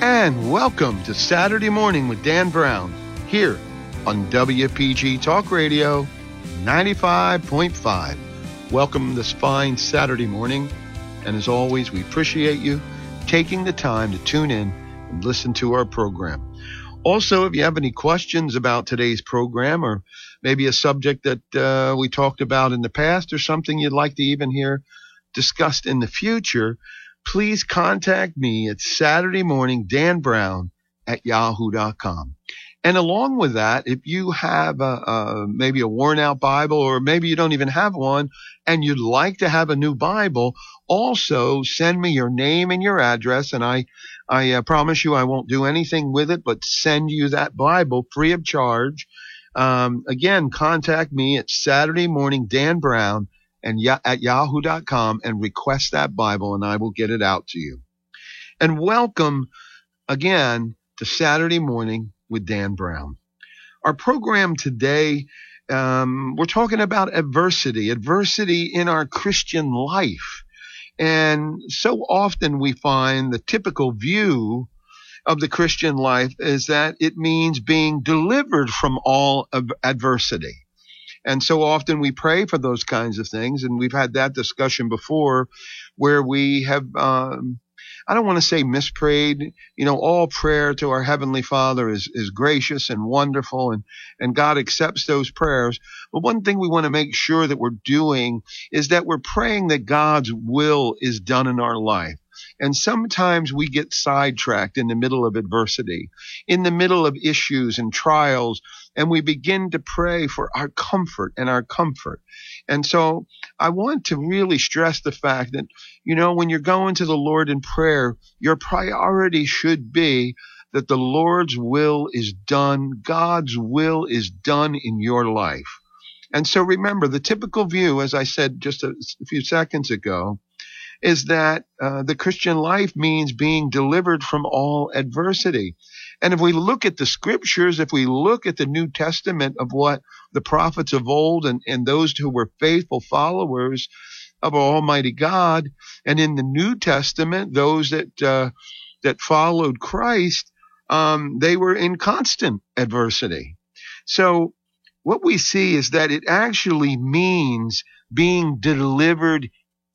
And welcome to Saturday Morning with Dan Brown here on WPG Talk Radio 95.5. Welcome this fine Saturday morning. And as always, we appreciate you taking the time to tune in and listen to our program. Also, if you have any questions about today's program or maybe a subject that uh, we talked about in the past or something you'd like to even hear discussed in the future, please contact me at Saturday morning, Dan Brown at yahoo.com. And along with that, if you have a, a, maybe a worn out Bible or maybe you don't even have one and you'd like to have a new Bible, also send me your name and your address. And I, I uh, promise you I won't do anything with it, but send you that Bible free of charge. Um, again, contact me at Saturday morning, Dan Brown and at yahoo.com and request that Bible and I will get it out to you. And welcome again to Saturday morning with Dan Brown. Our program today, um, we're talking about adversity, adversity in our Christian life. And so often we find the typical view of the Christian life is that it means being delivered from all adversity. And so often we pray for those kinds of things. And we've had that discussion before where we have, um, I don't want to say misprayed. You know, all prayer to our Heavenly Father is, is gracious and wonderful and, and God accepts those prayers. But one thing we want to make sure that we're doing is that we're praying that God's will is done in our life. And sometimes we get sidetracked in the middle of adversity, in the middle of issues and trials, and we begin to pray for our comfort and our comfort. And so I want to really stress the fact that, you know, when you're going to the Lord in prayer, your priority should be that the Lord's will is done. God's will is done in your life. And so remember the typical view, as I said just a, few seconds ago, is that uh, the Christian life means being delivered from all adversity. And if we look at the scriptures, if we look at the New Testament of what the prophets of old and, and those who were faithful followers of Almighty God, and in the New Testament, those that uh, that followed Christ, um, they were in constant adversity. So what we see is that it actually means being delivered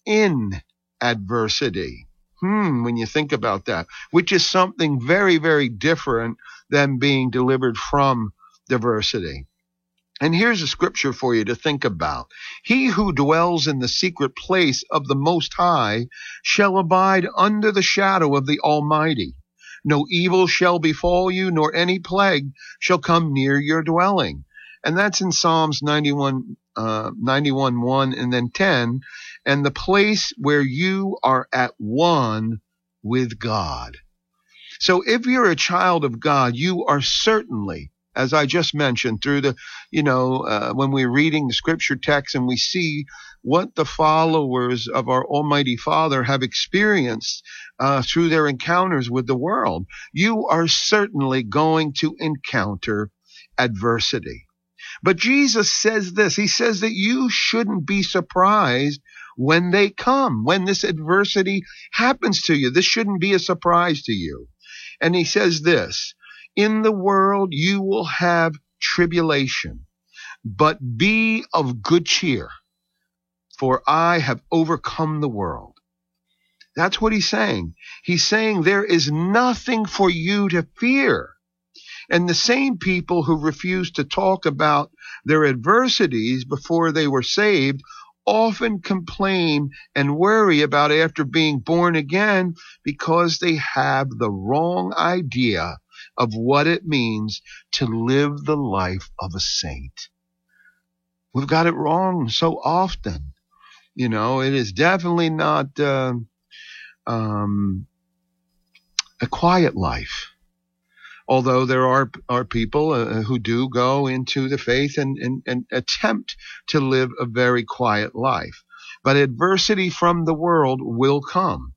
in adversity. Hmm, when you think about that, which is something very, very different than being delivered from diversity. And here's a scripture for you to think about. He who dwells in the secret place of the Most High shall abide under the shadow of the Almighty. No evil shall befall you, nor any plague shall come near your dwelling. And that's in Psalms 91, uh, 91, 1 and then 10 and the place where you are at one with God. So if you're a child of God, you are certainly, as I just mentioned, through the, you know, uh, when we're reading the scripture text and we see what the followers of our Almighty Father have experienced uh, through their encounters with the world, you are certainly going to encounter adversity. But Jesus says this. He says that you shouldn't be surprised when they come, when this adversity happens to you. This shouldn't be a surprise to you. And he says this, in the world you will have tribulation, but be of good cheer, for I have overcome the world. That's what he's saying. He's saying there is nothing for you to fear. And the same people who refused to talk about their adversities before they were saved often complain and worry about after being born again because they have the wrong idea of what it means to live the life of a saint. We've got it wrong so often. You know, it is definitely not, uh, um, a quiet life. Although there are, are people uh, who do go into the faith and, and, and attempt to live a very quiet life. But adversity from the world will come.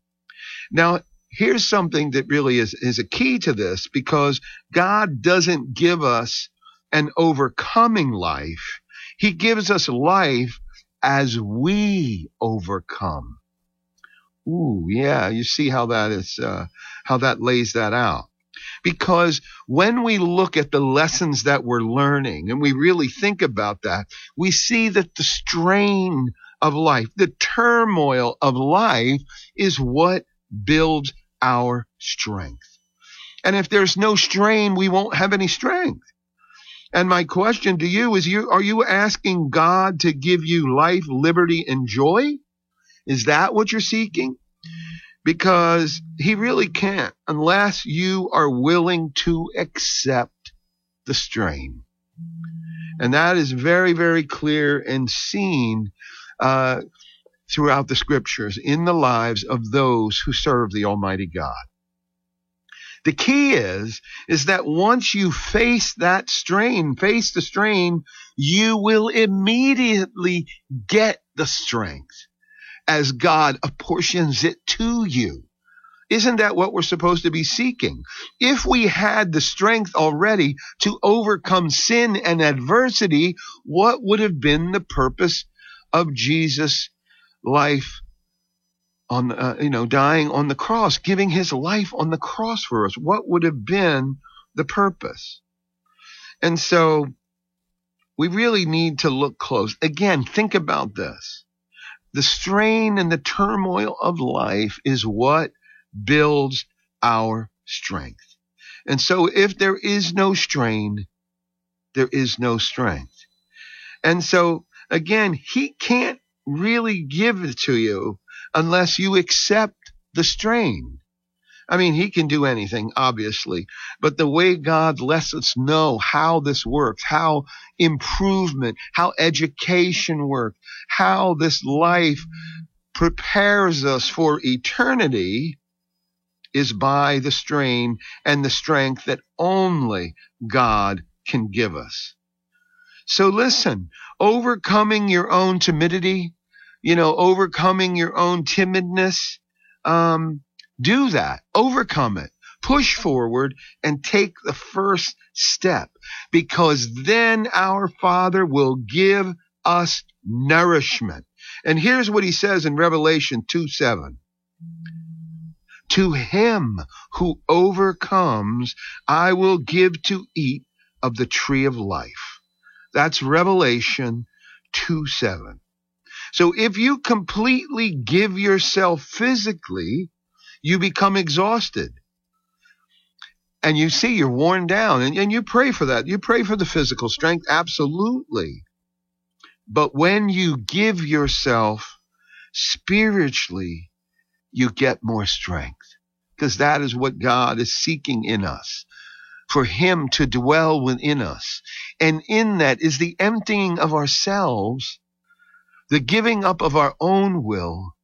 Now, here's something that really is, is a key to this because God doesn't give us an overcoming life. He gives us life as we overcome. Ooh, yeah, you see how that is, uh, how that lays that out. Because when we look at the lessons that we're learning and we really think about that, we see that the strain of life, the turmoil of life is what builds our strength. And if there's no strain, we won't have any strength. And my question to you is you are you asking God to give you life, liberty, and joy? Is that what you're seeking? Because he really can't unless you are willing to accept the strain. And that is very, very clear and seen uh, throughout the scriptures in the lives of those who serve the Almighty God. The key is, is that once you face that strain, face the strain, you will immediately get the strength as God apportions it to you. Isn't that what we're supposed to be seeking? If we had the strength already to overcome sin and adversity, what would have been the purpose of Jesus' life on, uh, you know, dying on the cross, giving his life on the cross for us. What would have been the purpose? And so we really need to look close. Again, think about this. The strain and the turmoil of life is what builds our strength. And so if there is no strain, there is no strength. And so again, he can't really give it to you unless you accept the strain. I mean, he can do anything, obviously, but the way God lets us know how this works, how improvement, how education works, how this life prepares us for eternity is by the strain and the strength that only God can give us. So listen, overcoming your own timidity, you know, overcoming your own timidness. Um, do that. Overcome it. Push forward and take the first step because then our Father will give us nourishment. And here's what he says in Revelation 2 7. To him who overcomes, I will give to eat of the tree of life. That's Revelation 2 7. So if you completely give yourself physically, you become exhausted. And you see you're worn down and, and you pray for that. You pray for the physical strength. Absolutely. But when you give yourself spiritually, you get more strength because that is what God is seeking in us for him to dwell within us. And in that is the emptying of ourselves the giving up of our own will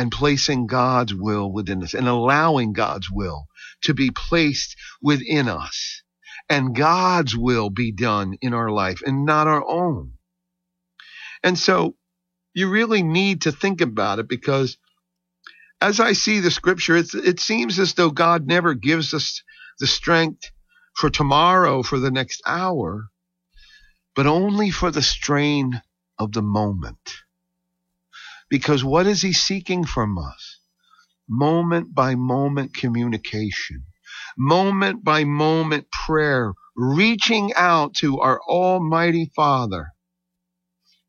and placing God's will within us and allowing God's will to be placed within us and God's will be done in our life and not our own. And so you really need to think about it because as I see the scripture, it seems as though God never gives us the strength for tomorrow, for the next hour, but only for the strain of the moment. Because what is he seeking from us? Moment by moment communication, moment by moment prayer, reaching out to our Almighty Father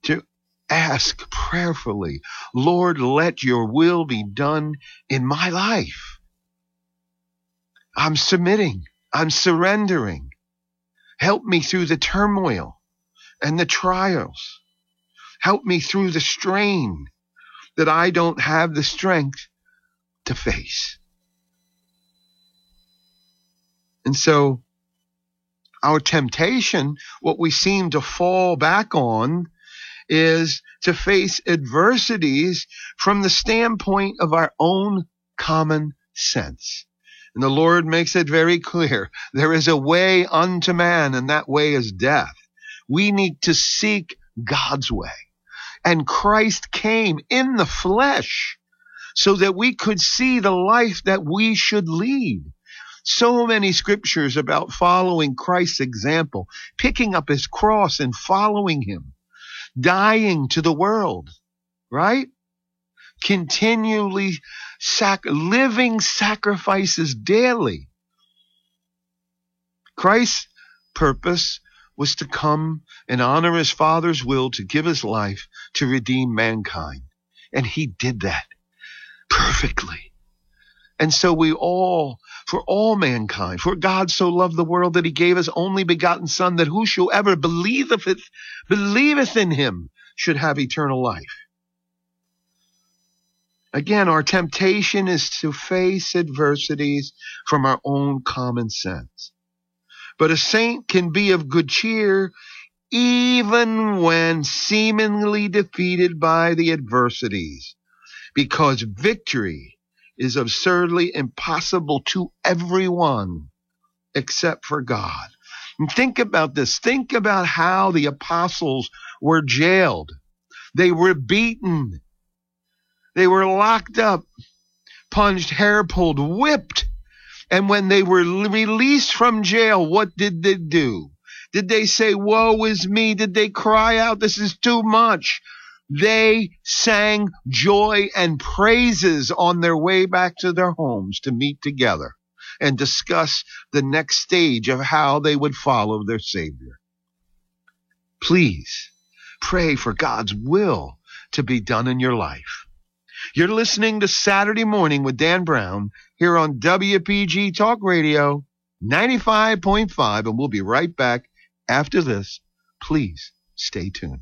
to ask prayerfully, Lord, let your will be done in my life. I'm submitting. I'm surrendering. Help me through the turmoil and the trials. Help me through the strain that I don't have the strength to face. And so our temptation, what we seem to fall back on is to face adversities from the standpoint of our own common sense. And the Lord makes it very clear. There is a way unto man, and that way is death. We need to seek God's way. And Christ came in the flesh so that we could see the life that we should lead. So many scriptures about following Christ's example, picking up his cross and following him, dying to the world, right? Continually sac- living sacrifices daily. Christ's purpose was to come and honor his father's will to give his life to redeem mankind. And he did that perfectly. And so we all, for all mankind, for God so loved the world that he gave his only begotten son that whosoever believeth, believeth in him should have eternal life. Again, our temptation is to face adversities from our own common sense. But a saint can be of good cheer even when seemingly defeated by the adversities, because victory is absurdly impossible to everyone except for God. And think about this. Think about how the apostles were jailed. They were beaten. They were locked up, punched, hair pulled, whipped. And when they were released from jail, what did they do? Did they say, woe is me? Did they cry out, this is too much? They sang joy and praises on their way back to their homes to meet together and discuss the next stage of how they would follow their Savior. Please pray for God's will to be done in your life. You're listening to Saturday Morning with Dan Brown here on WPG Talk Radio 95.5, and we'll be right back after this. Please Stay tuned.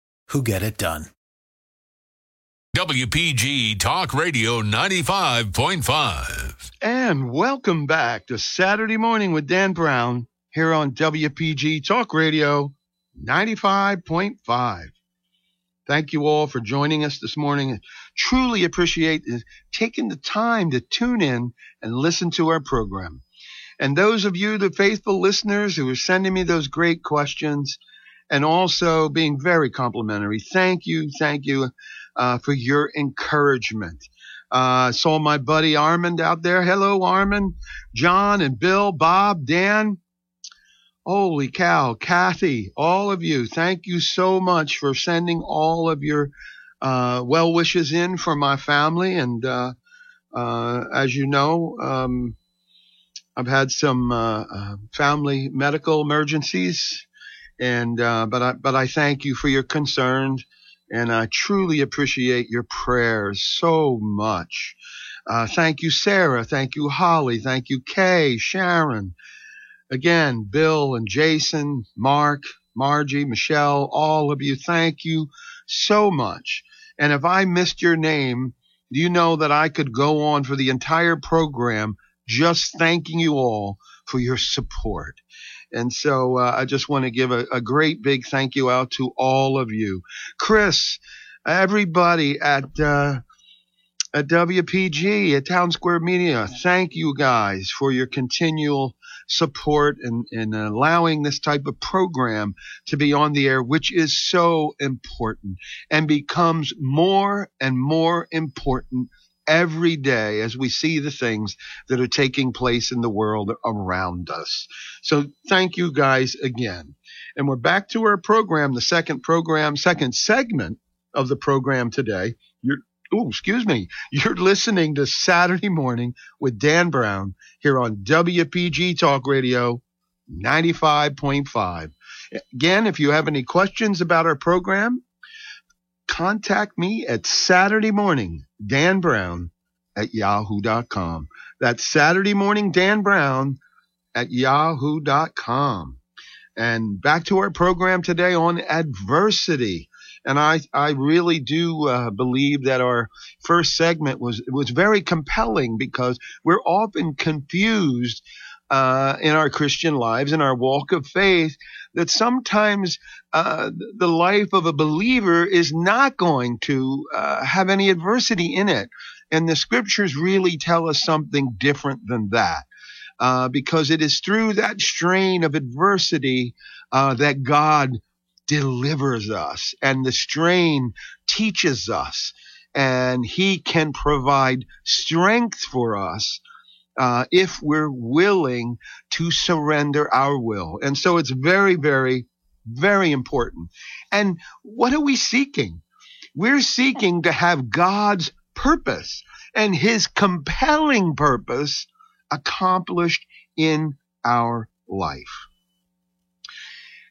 who get it done. WPG Talk Radio 95.5. And welcome back to Saturday Morning with Dan Brown here on WPG Talk Radio 95.5. Thank you all for joining us this morning. Truly appreciate taking the time to tune in and listen to our program. And those of you, the faithful listeners who are sending me those great questions, and also being very complimentary. Thank you, thank you uh, for your encouragement. Uh, saw my buddy Armand out there. Hello, Armand, John, and Bill, Bob, Dan. Holy cow, Kathy, all of you, thank you so much for sending all of your uh, well wishes in for my family. And uh, uh, as you know, um, I've had some uh, uh, family medical emergencies and uh, but I but I thank you for your concern, and I truly appreciate your prayers so much. Uh, thank you, Sarah. Thank you, Holly. Thank you, Kay, Sharon. Again, Bill and Jason, Mark, Margie, Michelle, all of you. Thank you so much. And if I missed your name, do you know that I could go on for the entire program just thanking you all for your support. And so uh, I just want to give a, a, great big thank you out to all of you. Chris, everybody at, uh, at WPG, at Town Square Media, thank you guys for your continual support and, and allowing this type of program to be on the air, which is so important and becomes more and more important every day as we see the things that are taking place in the world around us. So thank you guys again. And we're back to our program, the second program, second segment of the program today. You're, oh, excuse me. You're listening to Saturday morning with Dan Brown here on WPG Talk Radio 95.5. Again, if you have any questions about our program, contact me at Saturday morning, Dan Brown at yahoo.com. That's Saturday morning, Dan Brown at yahoo.com. And back to our program today on adversity. And I, I really do uh, believe that our first segment was was very compelling because we're often confused uh, in our Christian lives, in our walk of faith, that sometimes uh, the life of a believer is not going to uh, have any adversity in it. And the scriptures really tell us something different than that. Uh, because it is through that strain of adversity uh, that God delivers us, and the strain teaches us, and He can provide strength for us uh, if we're willing to surrender our will. And so it's very, very, very important. And what are we seeking? We're seeking to have God's purpose and His compelling purpose accomplished in our life.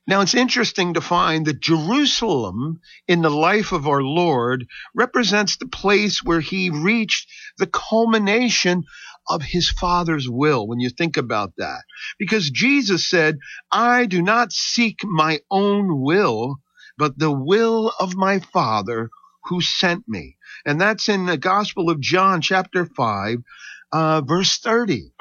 Now it's interesting to find that Jerusalem in the life of our Lord represents the place where he reached the culmination of his Father's will when you think about that. Because Jesus said, I do not seek my own will, but the will of my Father who sent me. And that's in the Gospel of John, chapter 5, uh, verse 30.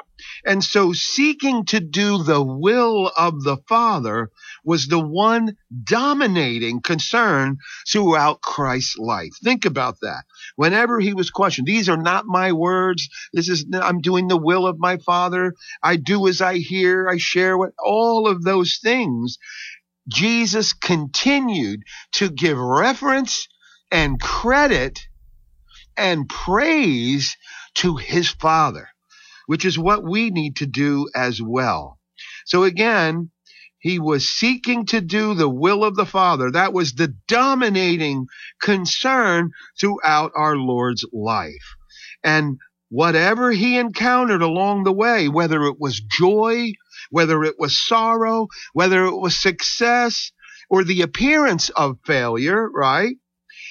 And so seeking to do the will of the Father was the one dominating concern throughout Christ's life. Think about that. Whenever he was questioned, these are not my words. This is, I'm doing the will of my Father. I do as I hear. I share what all of those things. Jesus continued to give reference and credit and praise to his Father which is what we need to do as well. So again, he was seeking to do the will of the Father. That was the dominating concern throughout our Lord's life. And whatever he encountered along the way, whether it was joy, whether it was sorrow, whether it was success, or the appearance of failure, right?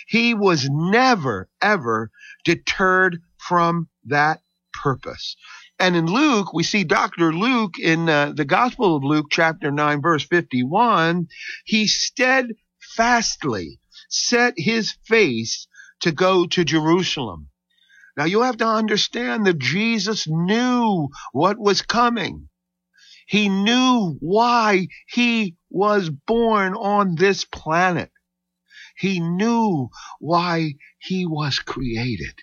He was never, ever deterred from that purpose. And in Luke, we see Dr. Luke in uh, the Gospel of Luke, chapter 9, verse 51. He steadfastly set his face to go to Jerusalem. Now you have to understand that Jesus knew what was coming. He knew why he was born on this planet. He knew why he was created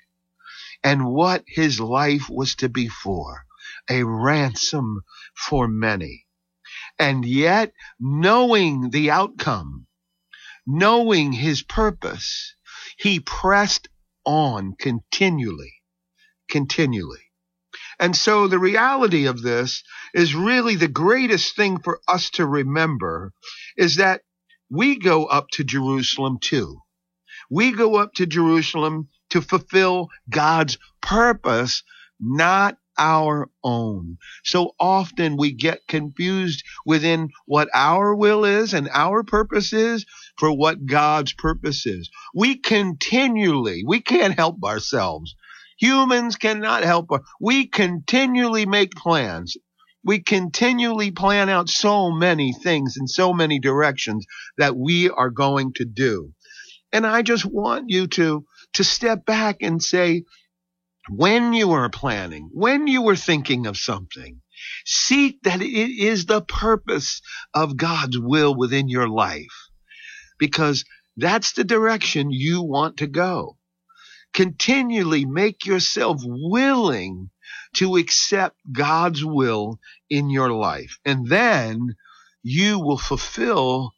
and what his life was to be for a ransom for many. And yet, knowing the outcome, knowing his purpose, he pressed on continually, continually. And so the reality of this is really the greatest thing for us to remember is that we go up to Jerusalem too. We go up to Jerusalem to fulfill God's purpose, not our own. So often we get confused within what our will is and our purpose is for what God's purpose is. We continually, we can't help ourselves. Humans cannot help. We continually make plans. We continually plan out so many things in so many directions that we are going to do. And I just want you to to step back and say, when you are planning, when you are thinking of something, seek that it is the purpose of God's will within your life because that's the direction you want to go. Continually make yourself willing to accept God's will in your life. And then you will fulfill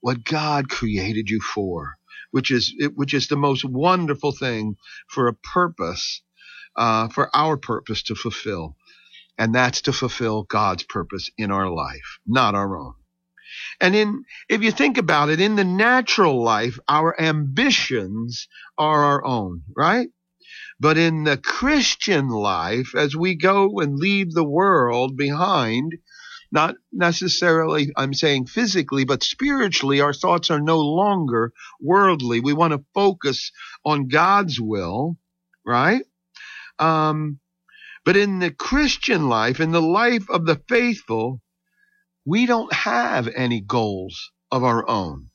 what God created you for which is which is the most wonderful thing for a purpose uh, for our purpose to fulfill. And that's to fulfill God's purpose in our life, not our own. And in, if you think about it, in the natural life, our ambitions are our own, right? But in the Christian life, as we go and leave the world behind, not necessarily, I'm saying physically, but spiritually, our thoughts are no longer worldly. We want to focus on God's will, right? Um, but in the Christian life, in the life of the faithful, we don't have any goals of our own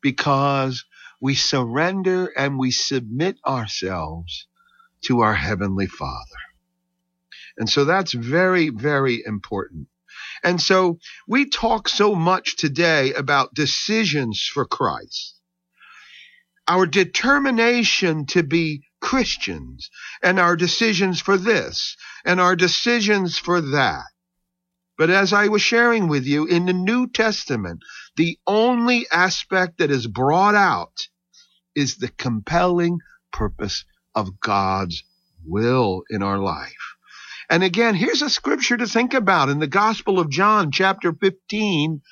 because we surrender and we submit ourselves to our Heavenly Father. And so that's very, very important. And so we talk so much today about decisions for Christ. Our determination to be Christians and our decisions for this and our decisions for that. But as I was sharing with you in the New Testament, the only aspect that is brought out is the compelling purpose of God's will in our life. And again, here's a scripture to think about in the Gospel of John, chapter 15,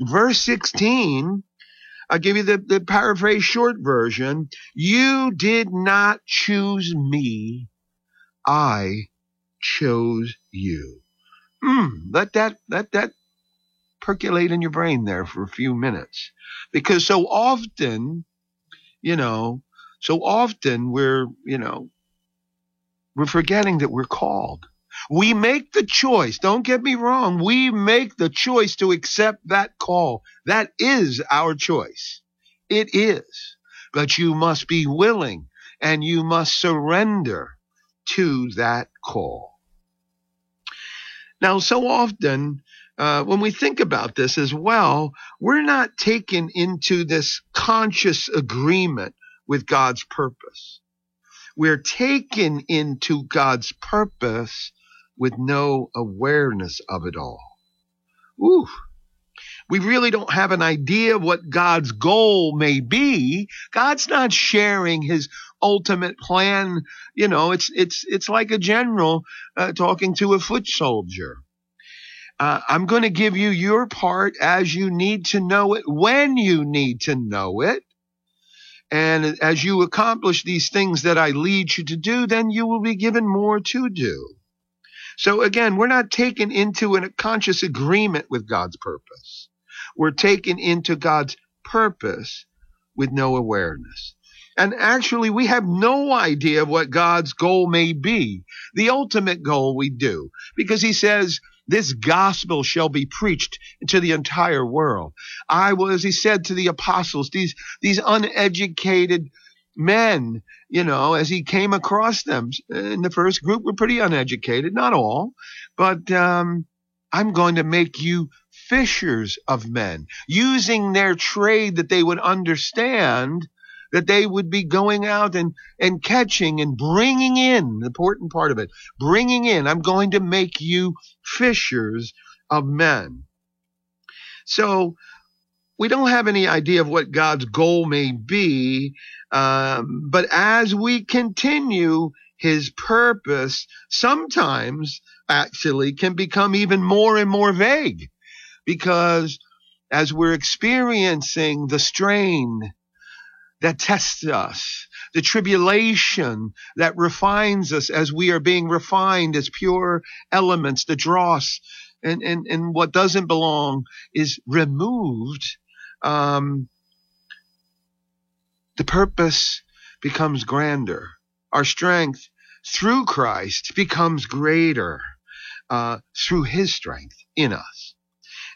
verse 16. I'll give you the, the paraphrase short version. You did not choose me. I chose you. Mm, let that, let that percolate in your brain there for a few minutes. Because so often, you know, so often we're, you know, we're forgetting that we're called. We make the choice. Don't get me wrong. We make the choice to accept that call. That is our choice. It is. But you must be willing and you must surrender to that call. Now, so often, uh, when we think about this as well, we're not taken into this conscious agreement with God's purpose. We're taken into God's purpose with no awareness of it all. Ooh. We really don't have an idea of what God's goal may be. God's not sharing his ultimate plan. You know, it's, it's, it's like a general uh, talking to a foot soldier. Uh, I'm going to give you your part as you need to know it, when you need to know it. And as you accomplish these things that I lead you to do, then you will be given more to do. So again, we're not taken into a conscious agreement with God's purpose. We're taken into God's purpose with no awareness. And actually, we have no idea what God's goal may be. The ultimate goal we do, because he says, this gospel shall be preached to the entire world. I will, as he said to the apostles, these, these uneducated men, you know, as he came across them. In the first group were pretty uneducated, not all, but um, I'm going to make you fishers of men, using their trade that they would understand, that they would be going out and, and catching and bringing in, the important part of it, bringing in, I'm going to make you fishers of men. So we don't have any idea of what God's goal may be, um, but as we continue, his purpose sometimes actually can become even more and more vague. Because as we're experiencing the strain that tests us, the tribulation that refines us as we are being refined as pure elements, the dross and, and, and what doesn't belong is removed um, the purpose becomes grander. Our strength through Christ becomes greater uh, through His strength in us.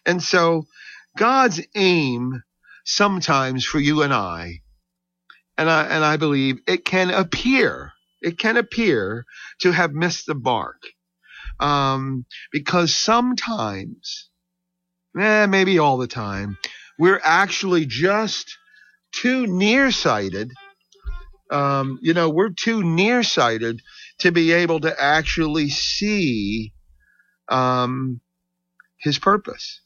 And so God's aim sometimes for you and I, and I, and I believe it can appear, it can appear to have missed the mark. Um, because sometimes, eh, maybe all the time, we're actually just too nearsighted. Um, you know, we're too nearsighted to be able to actually see um, his purpose,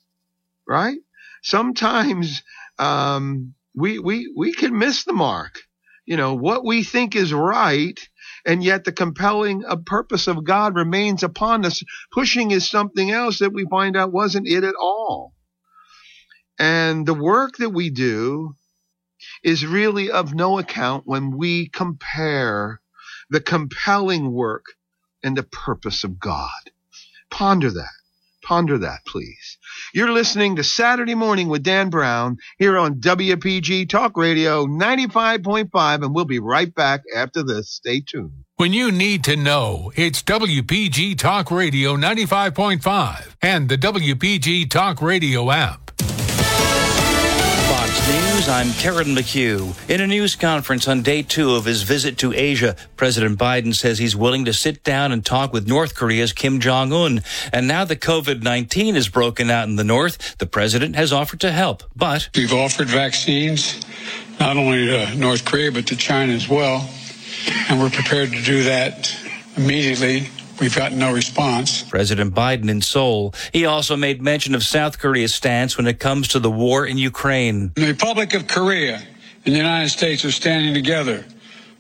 right? Sometimes um, we we we can miss the mark. You know what we think is right, and yet the compelling uh, purpose of God remains upon us. Pushing is something else that we find out wasn't it at all. And the work that we do is really of no account when we compare the compelling work and the purpose of God. Ponder that. Ponder that, please. You're listening to Saturday Morning with Dan Brown here on WPG Talk Radio 95.5, and we'll be right back after this. Stay tuned. When you need to know, it's WPG Talk Radio 95.5 and the WPG Talk Radio app. News, I'm Karen McHugh. In a news conference on day two of his visit to Asia, President Biden says he's willing to sit down and talk with North Korea's Kim Jong un. And now that COVID 19 has broken out in the North, the president has offered to help. But we've offered vaccines not only to North Korea, but to China as well. And we're prepared to do that immediately We've gotten no response. President Biden in Seoul. He also made mention of South Korea's stance when it comes to the war in Ukraine. The Republic of Korea and the United States are standing together,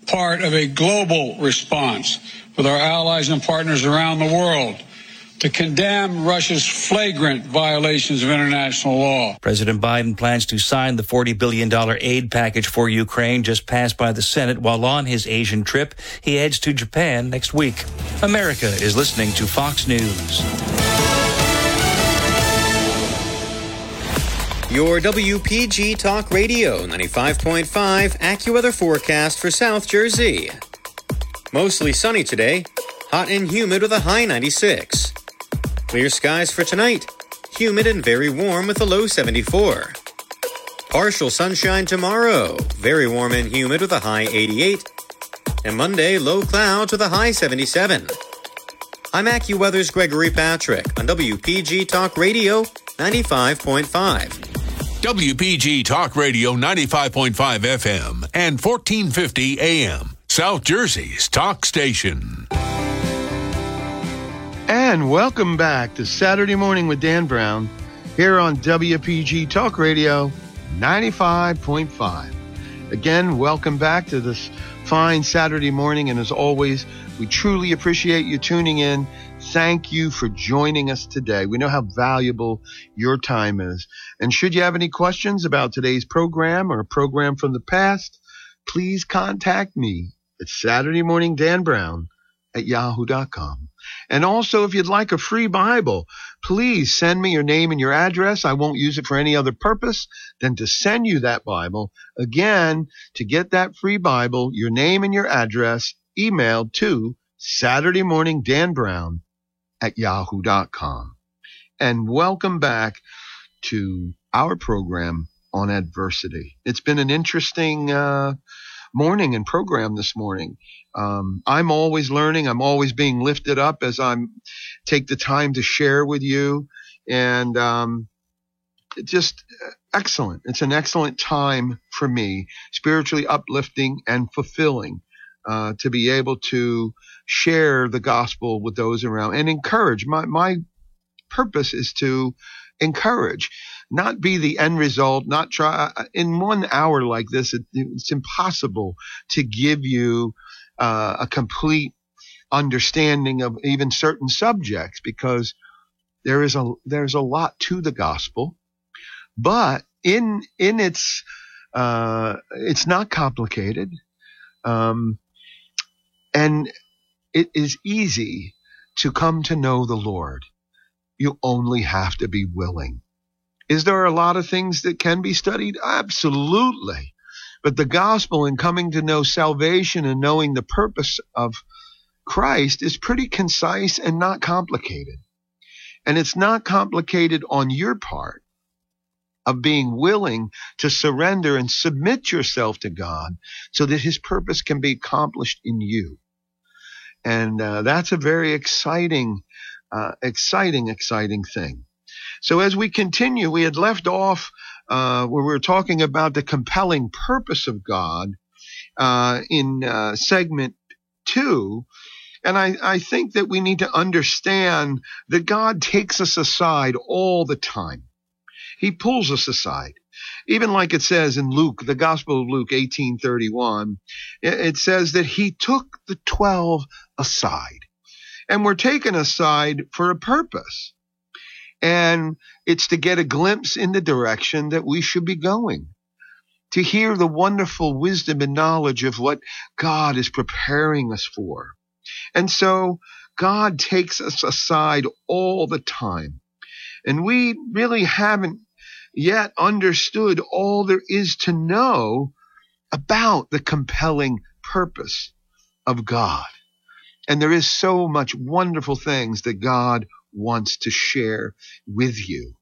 part of a global response with our allies and partners around the world to condemn Russia's flagrant violations of international law. President Biden plans to sign the $40 billion aid package for Ukraine just passed by the Senate while on his Asian trip. He heads to Japan next week. America is listening to Fox News. Your WPG Talk Radio 95.5 AccuWeather forecast for South Jersey. Mostly sunny today, hot and humid with a high 96. Clear skies for tonight. Humid and very warm with a low 74. Partial sunshine tomorrow. Very warm and humid with a high 88. And Monday, low clouds with a high 77. I'm AccuWeather's Gregory Patrick on WPG Talk Radio 95.5. WPG Talk Radio 95.5 FM and 1450 AM, South Jersey's talk station. And welcome back to Saturday Morning with Dan Brown here on WPG Talk Radio 95.5. Again, welcome back to this fine Saturday morning. And as always, we truly appreciate you tuning in. Thank you for joining us today. We know how valuable your time is. And should you have any questions about today's program or a program from the past, please contact me at Saturday Morning Dan Brown at yahoo.com. And also, if you'd like a free Bible, please send me your name and your address. I won't use it for any other purpose than to send you that Bible. Again, to get that free Bible, your name and your address emailed to Saturday morning Dan Brown at yahoo.com. And welcome back to our program on adversity. It's been an interesting uh, morning and program this morning. Um, I'm always learning. I'm always being lifted up as I'm take the time to share with you, and um, just excellent. It's an excellent time for me, spiritually uplifting and fulfilling, uh, to be able to share the gospel with those around and encourage. My my purpose is to encourage not be the end result, not try in one hour like this. It, it's impossible to give you uh, a complete understanding of even certain subjects because there is a there's a lot to the gospel, but in in its uh, it's not complicated, um, and it is easy to come to know the Lord. You only have to be willing. Is there a lot of things that can be studied? Absolutely. But the gospel and coming to know salvation and knowing the purpose of Christ is pretty concise and not complicated. And it's not complicated on your part of being willing to surrender and submit yourself to God so that his purpose can be accomplished in you. And uh, that's a very exciting, uh, exciting, exciting thing. So as we continue, we had left off uh, where we were talking about the compelling purpose of God uh, in uh, segment two. And I, I think that we need to understand that God takes us aside all the time. He pulls us aside. Even like it says in Luke, the Gospel of Luke 1831, it says that he took the 12 aside. And we're taken aside for a purpose. And it's to get a glimpse in the direction that we should be going. To hear the wonderful wisdom and knowledge of what God is preparing us for. And so God takes us aside all the time. And we really haven't yet understood all there is to know about the compelling purpose of God. And there is so much wonderful things that God wants to share with you.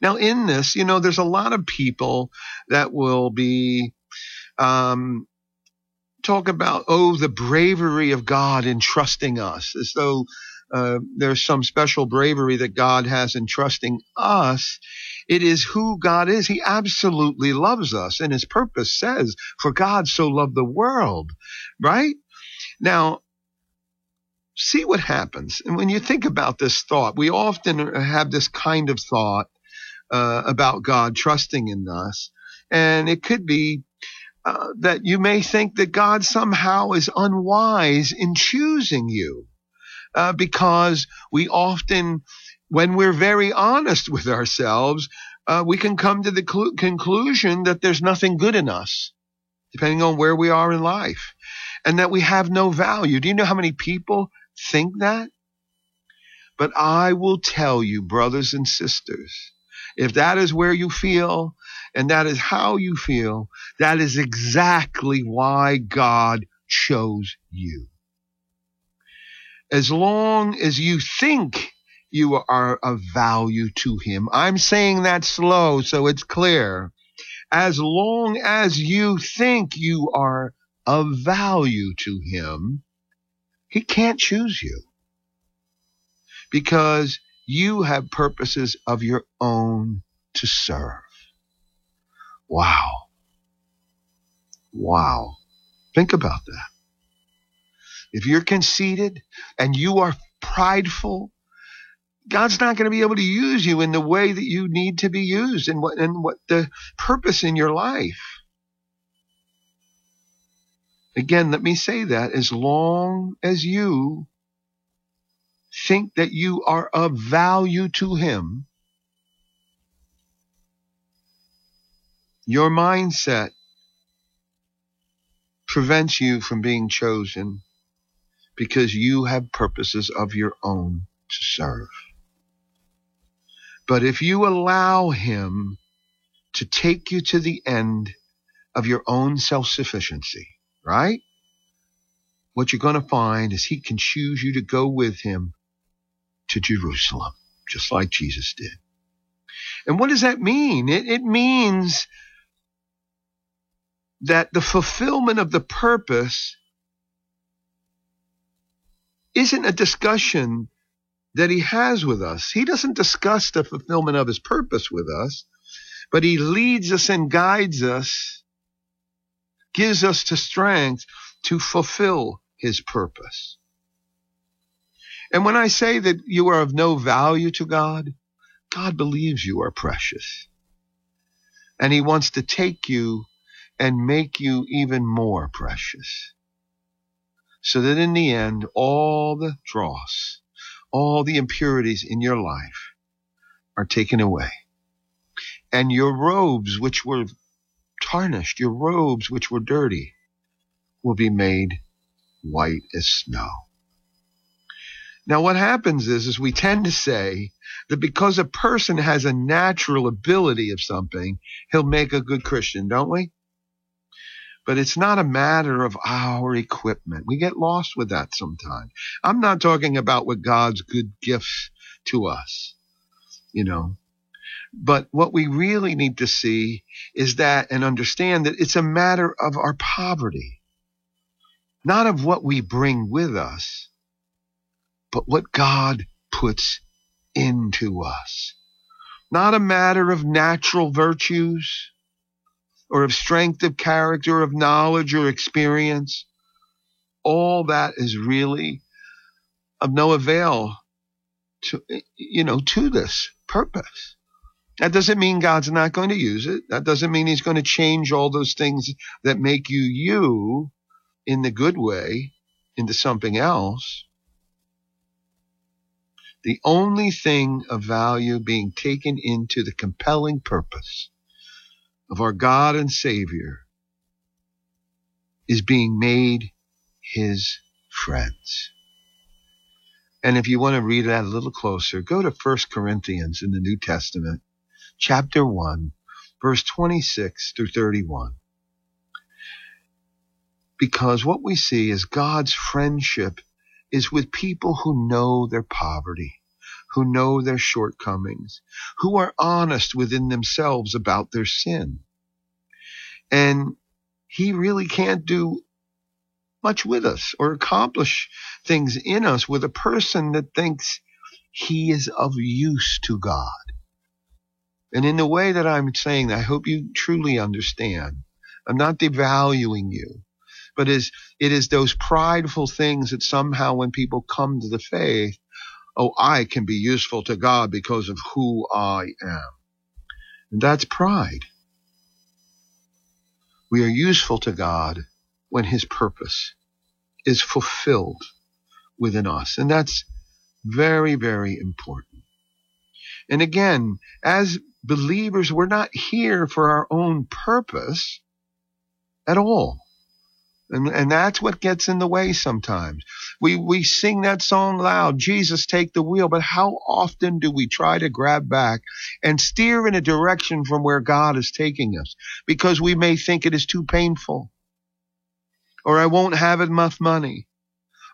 Now, in this, you know, there's a lot of people that will be um, talk about, oh, the bravery of God in trusting us, as though uh, there's some special bravery that God has in trusting us. It is who God is. He absolutely loves us, and His purpose says, "For God so loved the world." Right now, see what happens. And when you think about this thought, we often have this kind of thought uh, about God trusting in us, and it could be uh, that you may think that God somehow is unwise in choosing you. Uh, because we often, when we're very honest with ourselves, uh, we can come to the cl- conclusion that there's nothing good in us, depending on where we are in life, and that we have no value. Do you know how many people think that? But I will tell you, brothers and sisters, if that is where you feel and that is how you feel, that is exactly why God chose you. As long as you think you are of value to Him, I'm saying that slow so it's clear. As long as you think you are of value to Him, He can't choose you because you have purposes of your own to serve. Wow. Wow. Think about that. If you're conceited and you are prideful, God's not going to be able to use you in the way that you need to be used and what and what the purpose in your life. Again, let me say that as long as you think that you are of value to him, Your mindset prevents you from being chosen because you have purposes of your own to serve. But if you allow Him to take you to the end of your own self sufficiency, right? What you're going to find is He can choose you to go with Him to Jerusalem, just like Jesus did. And what does that mean? It, it means that the fulfillment of the purpose isn't a discussion that he has with us. He doesn't discuss the fulfillment of his purpose with us, but he leads us and guides us, gives us the strength to fulfill his purpose. And when I say that you are of no value to God, God believes you are precious. And he wants to take you and make you even more precious. So that in the end, all the dross, all the impurities in your life are taken away. And your robes, which were tarnished, your robes, which were dirty, will be made white as snow. Now, what happens is, is we tend to say that because a person has a natural ability of something, he'll make a good Christian, don't we? but it's not a matter of our equipment. We get lost with that sometimes. I'm not talking about what God's good gifts to us, you know. But what we really need to see is that and understand that it's a matter of our poverty, not of what we bring with us, but what God puts into us. Not a matter of natural virtues, or of strength of character, of knowledge or experience, all that is really of no avail to, you know, to this purpose. That doesn't mean God's not going to use it. That doesn't mean he's going to change all those things that make you you in the good way into something else. The only thing of value being taken into the compelling purpose of our God and Savior is being made his friends. And if you want to read that a little closer, go to 1 Corinthians in the New Testament, chapter 1, verse 26 through 31. Because what we see is God's friendship is with people who know their poverty, who know their shortcomings, who are honest within themselves about their sin. And he really can't do much with us or accomplish things in us with a person that thinks he is of use to God. And in the way that I'm saying that, I hope you truly understand. I'm not devaluing you, but is it is those prideful things that somehow when people come to the faith, oh, I can be useful to God because of who I am. And that's pride. We are useful to God when his purpose is fulfilled within us. And that's very, very important. And again, as believers, we're not here for our own purpose at all. And, and that's what gets in the way sometimes. We, we sing that song loud, Jesus take the wheel, but how often do we try to grab back and steer in a direction from where God is taking us? Because we may think it is too painful. Or I won't have enough money.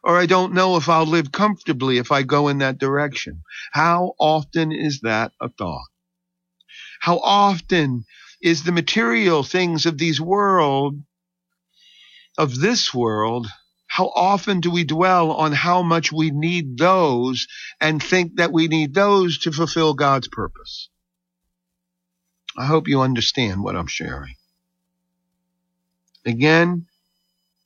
Or I don't know if I'll live comfortably if I go in that direction. How often is that a thought? How often is the material things of these world of this world, how often do we dwell on how much we need those and think that we need those to fulfill God's purpose? I hope you understand what I'm sharing. Again,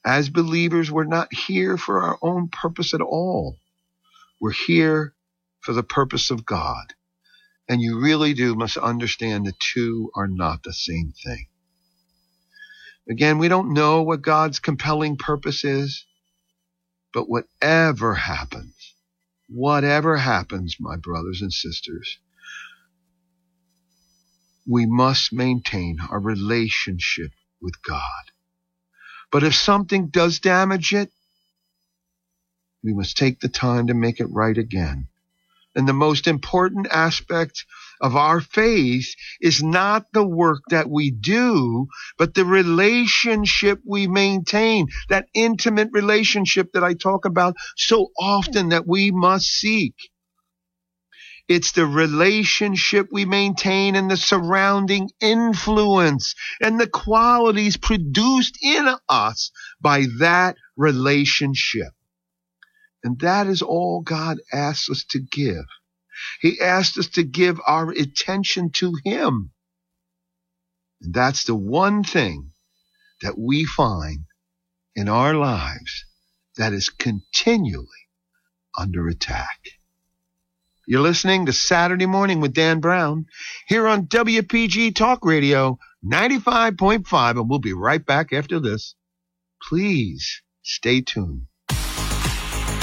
as believers, we're not here for our own purpose at all. We're here for the purpose of God. And you really do must understand the two are not the same thing. Again, we don't know what God's compelling purpose is, but whatever happens, whatever happens, my brothers and sisters, we must maintain our relationship with God. But if something does damage it, we must take the time to make it right again. And the most important aspect of our faith is not the work that we do, but the relationship we maintain, that intimate relationship that I talk about so often that we must seek. It's the relationship we maintain and the surrounding influence and the qualities produced in us by that relationship. And that is all God asks us to give. He asked us to give our attention to Him. And that's the one thing that we find in our lives that is continually under attack. You're listening to Saturday Morning with Dan Brown here on WPG Talk Radio 95.5, and we'll be right back after this. Please stay tuned.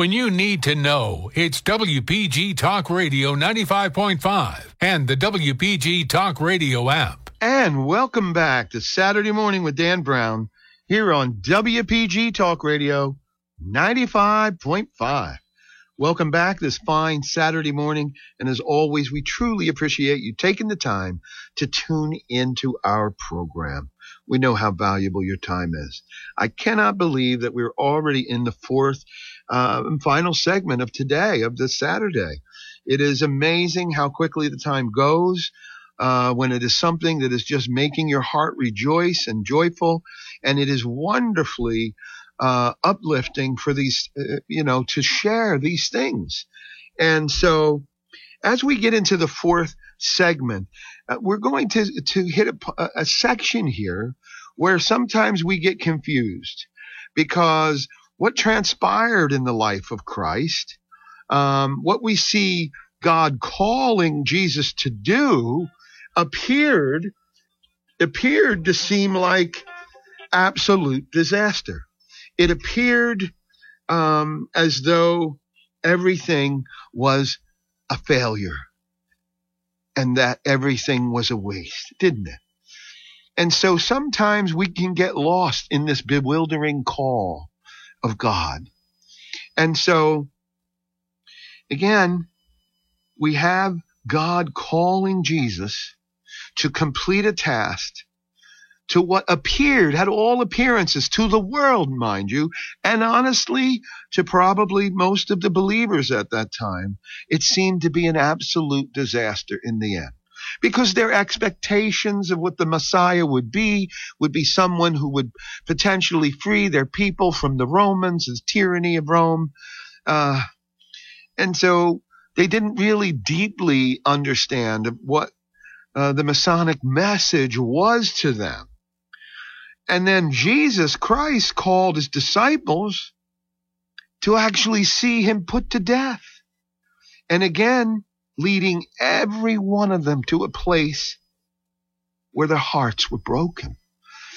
When you need to know, it's WPG Talk Radio 95.5 and the WPG Talk Radio app. And welcome back to Saturday Morning with Dan Brown here on WPG Talk Radio 95.5. Welcome back this fine Saturday morning. And as always, we truly appreciate you taking the time to tune into our program. We know how valuable your time is. I cannot believe that we're already in the fourth uh, final segment of today, of this Saturday. It is amazing how quickly the time goes. Uh, when it is something that is just making your heart rejoice and joyful, and it is wonderfully uh, uplifting for these, uh, you know, to share these things. And so, as we get into the fourth segment, uh, we're going to to hit a, a section here where sometimes we get confused because what transpired in the life of Christ, um, what we see God calling Jesus to do, appeared appeared to seem like absolute disaster. It appeared um, as though everything was a failure and that everything was a waste, didn't it? And so sometimes we can get lost in this bewildering call of God. And so, again, we have God calling Jesus to complete a task to what appeared, had all appearances to the world, mind you, and honestly, to probably most of the believers at that time, it seemed to be an absolute disaster in the end because their expectations of what the Messiah would be would be someone who would potentially free their people from the Romans, the tyranny of Rome. Uh, and so they didn't really deeply understand what uh, the Messianic message was to them. And then Jesus Christ called his disciples to actually see him put to death. And again, leading every one of them to a place where their hearts were broken.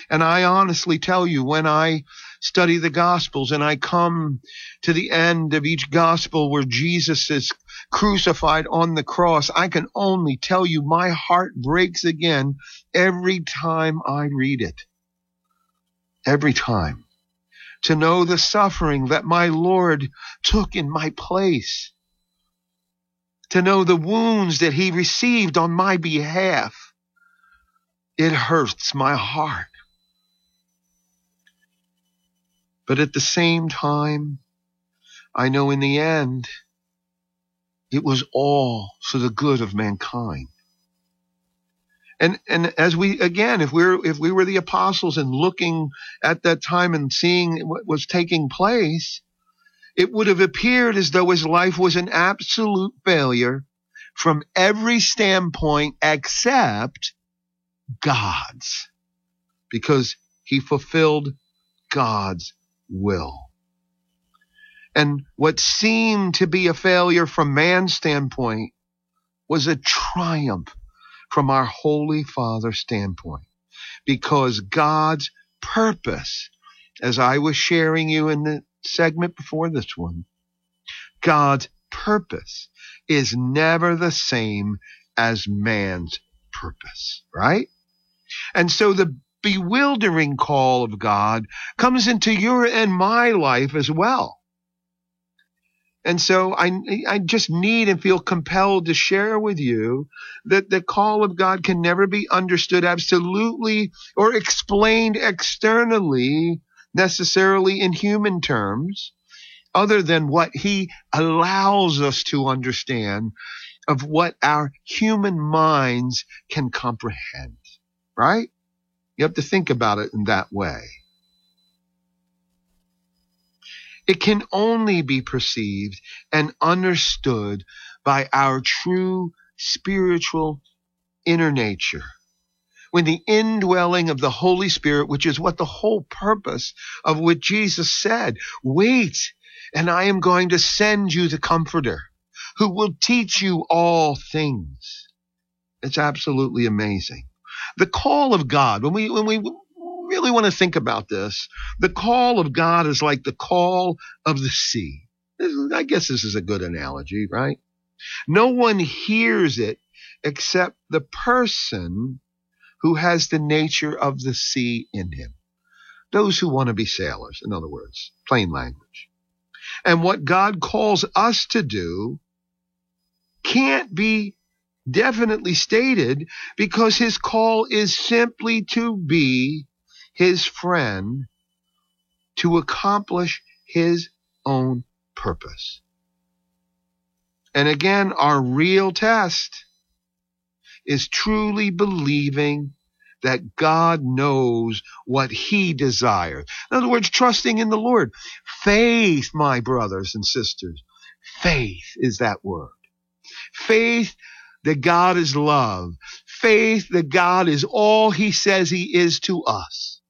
And I honestly tell you, when I study the Gospels and I come to the end of each Gospel where Jesus is crucified on the cross, I can only tell you my heart breaks again every time I read it. Every time. To know the suffering that my Lord took in my place to know the wounds that he received on my behalf. It hurts my heart. But at the same time, I know in the end, it was all for the good of mankind. And, and as we, again, if we're, if we were the apostles and looking at that time and seeing what was taking place, it would have appeared as though his life was an absolute failure from every standpoint except God's, because he fulfilled God's will. And what seemed to be a failure from man's standpoint was a triumph from our Holy Father's standpoint, because God's purpose, as I was sharing you in the segment before this one, God's purpose is never the same as man's purpose, right? And so the bewildering call of God comes into your and my life as well. And so I, I just need and feel compelled to share with you that the call of God can never be understood absolutely or explained externally necessarily in human terms, other than what he allows us to understand of what our human minds can comprehend, right? You have to think about it in that way. It can only be perceived and understood by our true spiritual inner nature when the indwelling of the Holy Spirit, which is what the whole purpose of what Jesus said, wait, and I am going to send you the comforter who will teach you all things. It's absolutely amazing. The call of God, when we, when we really want to think about this, the call of God is like the call of the sea. I guess this is a good analogy, right? No one hears it except the person who has the nature of the sea in him. Those who want to be sailors, in other words, plain language. And what God calls us to do can't be definitely stated because his call is simply to be his friend to accomplish his own purpose. And again, our real test is truly believing that God knows what he desires. In other words, trusting in the Lord. Faith, my brothers and sisters. Faith is that word. Faith that God is love. Faith that God is all he says he is to us.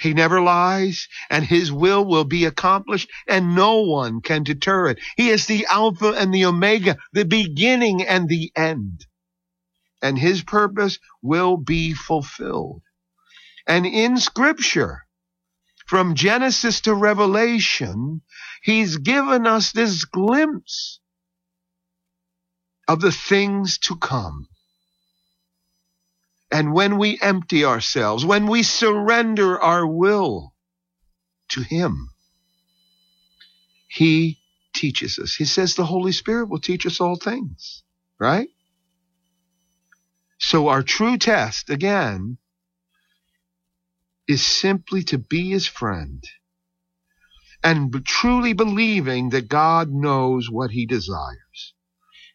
He never lies and his will will be accomplished and no one can deter it. He is the Alpha and the Omega, the beginning and the end. And his purpose will be fulfilled. And in scripture, from Genesis to Revelation, he's given us this glimpse of the things to come. And when we empty ourselves, when we surrender our will to Him, He teaches us. He says the Holy Spirit will teach us all things, right? So our true test, again, is simply to be His friend and truly believing that God knows what He desires.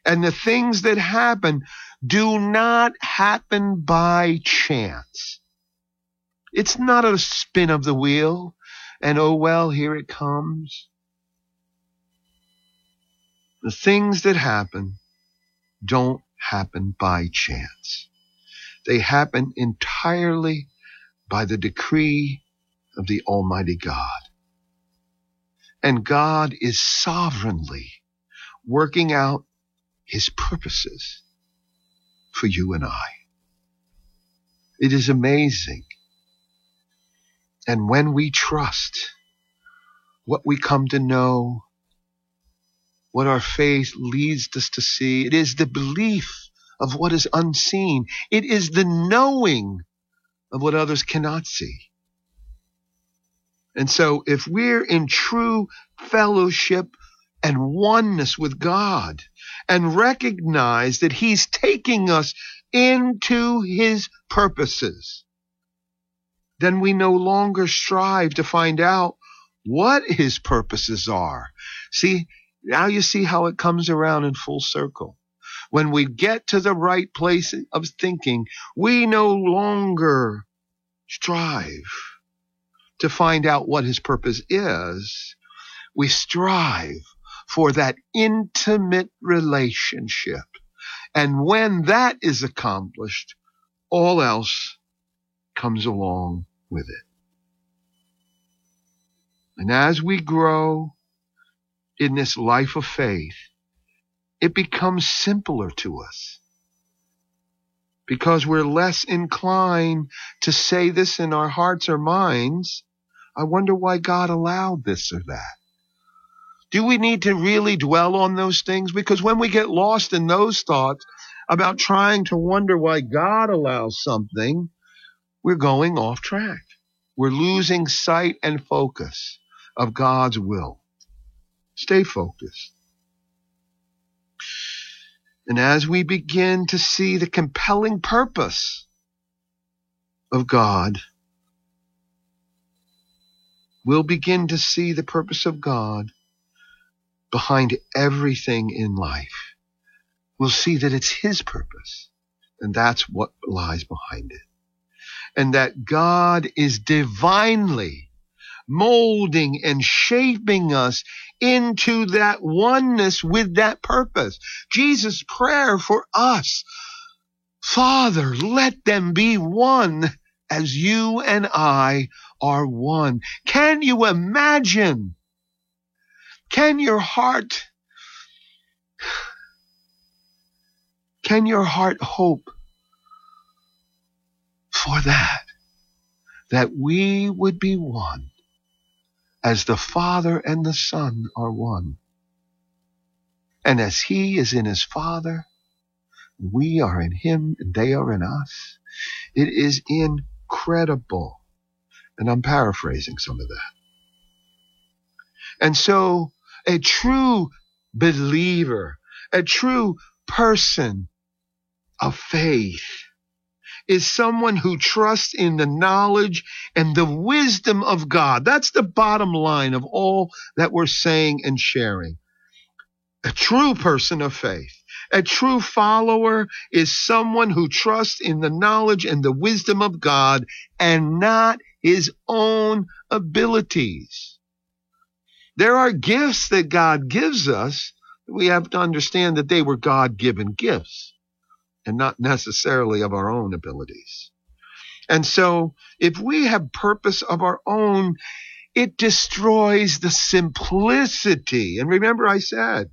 And the things that happen do not happen by chance. It's not a spin of the wheel and oh well, here it comes. The things that happen don't happen by chance. They happen entirely by the decree of the Almighty God. And God is sovereignly working out his purposes for you and I. It is amazing. And when we trust what we come to know, what our faith leads us to see, it is the belief of what is unseen. It is the knowing of what others cannot see. And so if we're in true fellowship and oneness with God and recognize that He's taking us into His purposes, then we no longer strive to find out what His purposes are. See, now you see how it comes around in full circle. When we get to the right place of thinking, we no longer strive to find out what his purpose is. We strive for that intimate relationship. And when that is accomplished, all else comes along with it. And as we grow in this life of faith, it becomes simpler to us because we're less inclined to say this in our hearts or minds. I wonder why God allowed this or that. Do we need to really dwell on those things? Because when we get lost in those thoughts about trying to wonder why God allows something, we're going off track. We're losing sight and focus of God's will. Stay focused. And as we begin to see the compelling purpose of God, we'll begin to see the purpose of God behind everything in life, we'll see that it's His purpose. And that's what lies behind it. And that God is divinely molding and shaping us into that oneness with that purpose. Jesus' prayer for us, Father, let them be one as you and I are one. Can you imagine can your heart, can your heart hope for that? That we would be one as the Father and the Son are one. And as He is in His Father, we are in Him and they are in us. It is incredible. And I'm paraphrasing some of that. And so a true believer, a true person of faith is someone who trusts in the knowledge and the wisdom of God. That's the bottom line of all that we're saying and sharing. A true person of faith, a true follower is someone who trusts in the knowledge and the wisdom of God and not his own abilities. There are gifts that God gives us. We have to understand that they were God given gifts and not necessarily of our own abilities. And so if we have purpose of our own, it destroys the simplicity. And remember I said,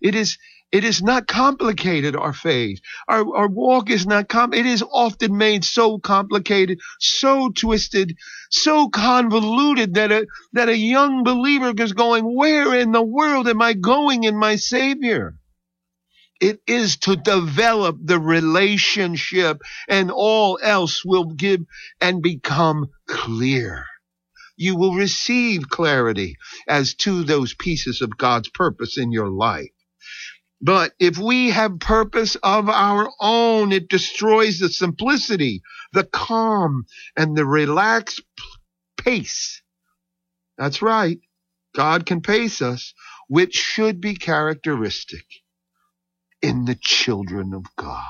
it is it is not complicated, our faith. Our, our walk is not com- it is often made so complicated, so twisted, so convoluted that a, that a young believer is going, where in the world am I going in my Savior? It is to develop the relationship and all else will give and become clear. You will receive clarity as to those pieces of God's purpose in your life. But if we have purpose of our own, it destroys the simplicity, the calm, and the relaxed pace. That's right. God can pace us, which should be characteristic in the children of God.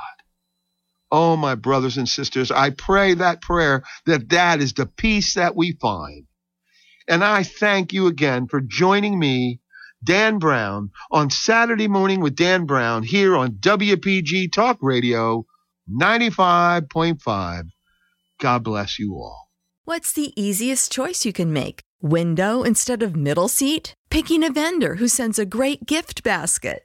Oh, my brothers and sisters, I pray that prayer that that is the peace that we find. And I thank you again for joining me Dan Brown on Saturday morning with Dan Brown here on WPG Talk Radio 95.5. God bless you all. What's the easiest choice you can make? Window instead of middle seat? Picking a vendor who sends a great gift basket?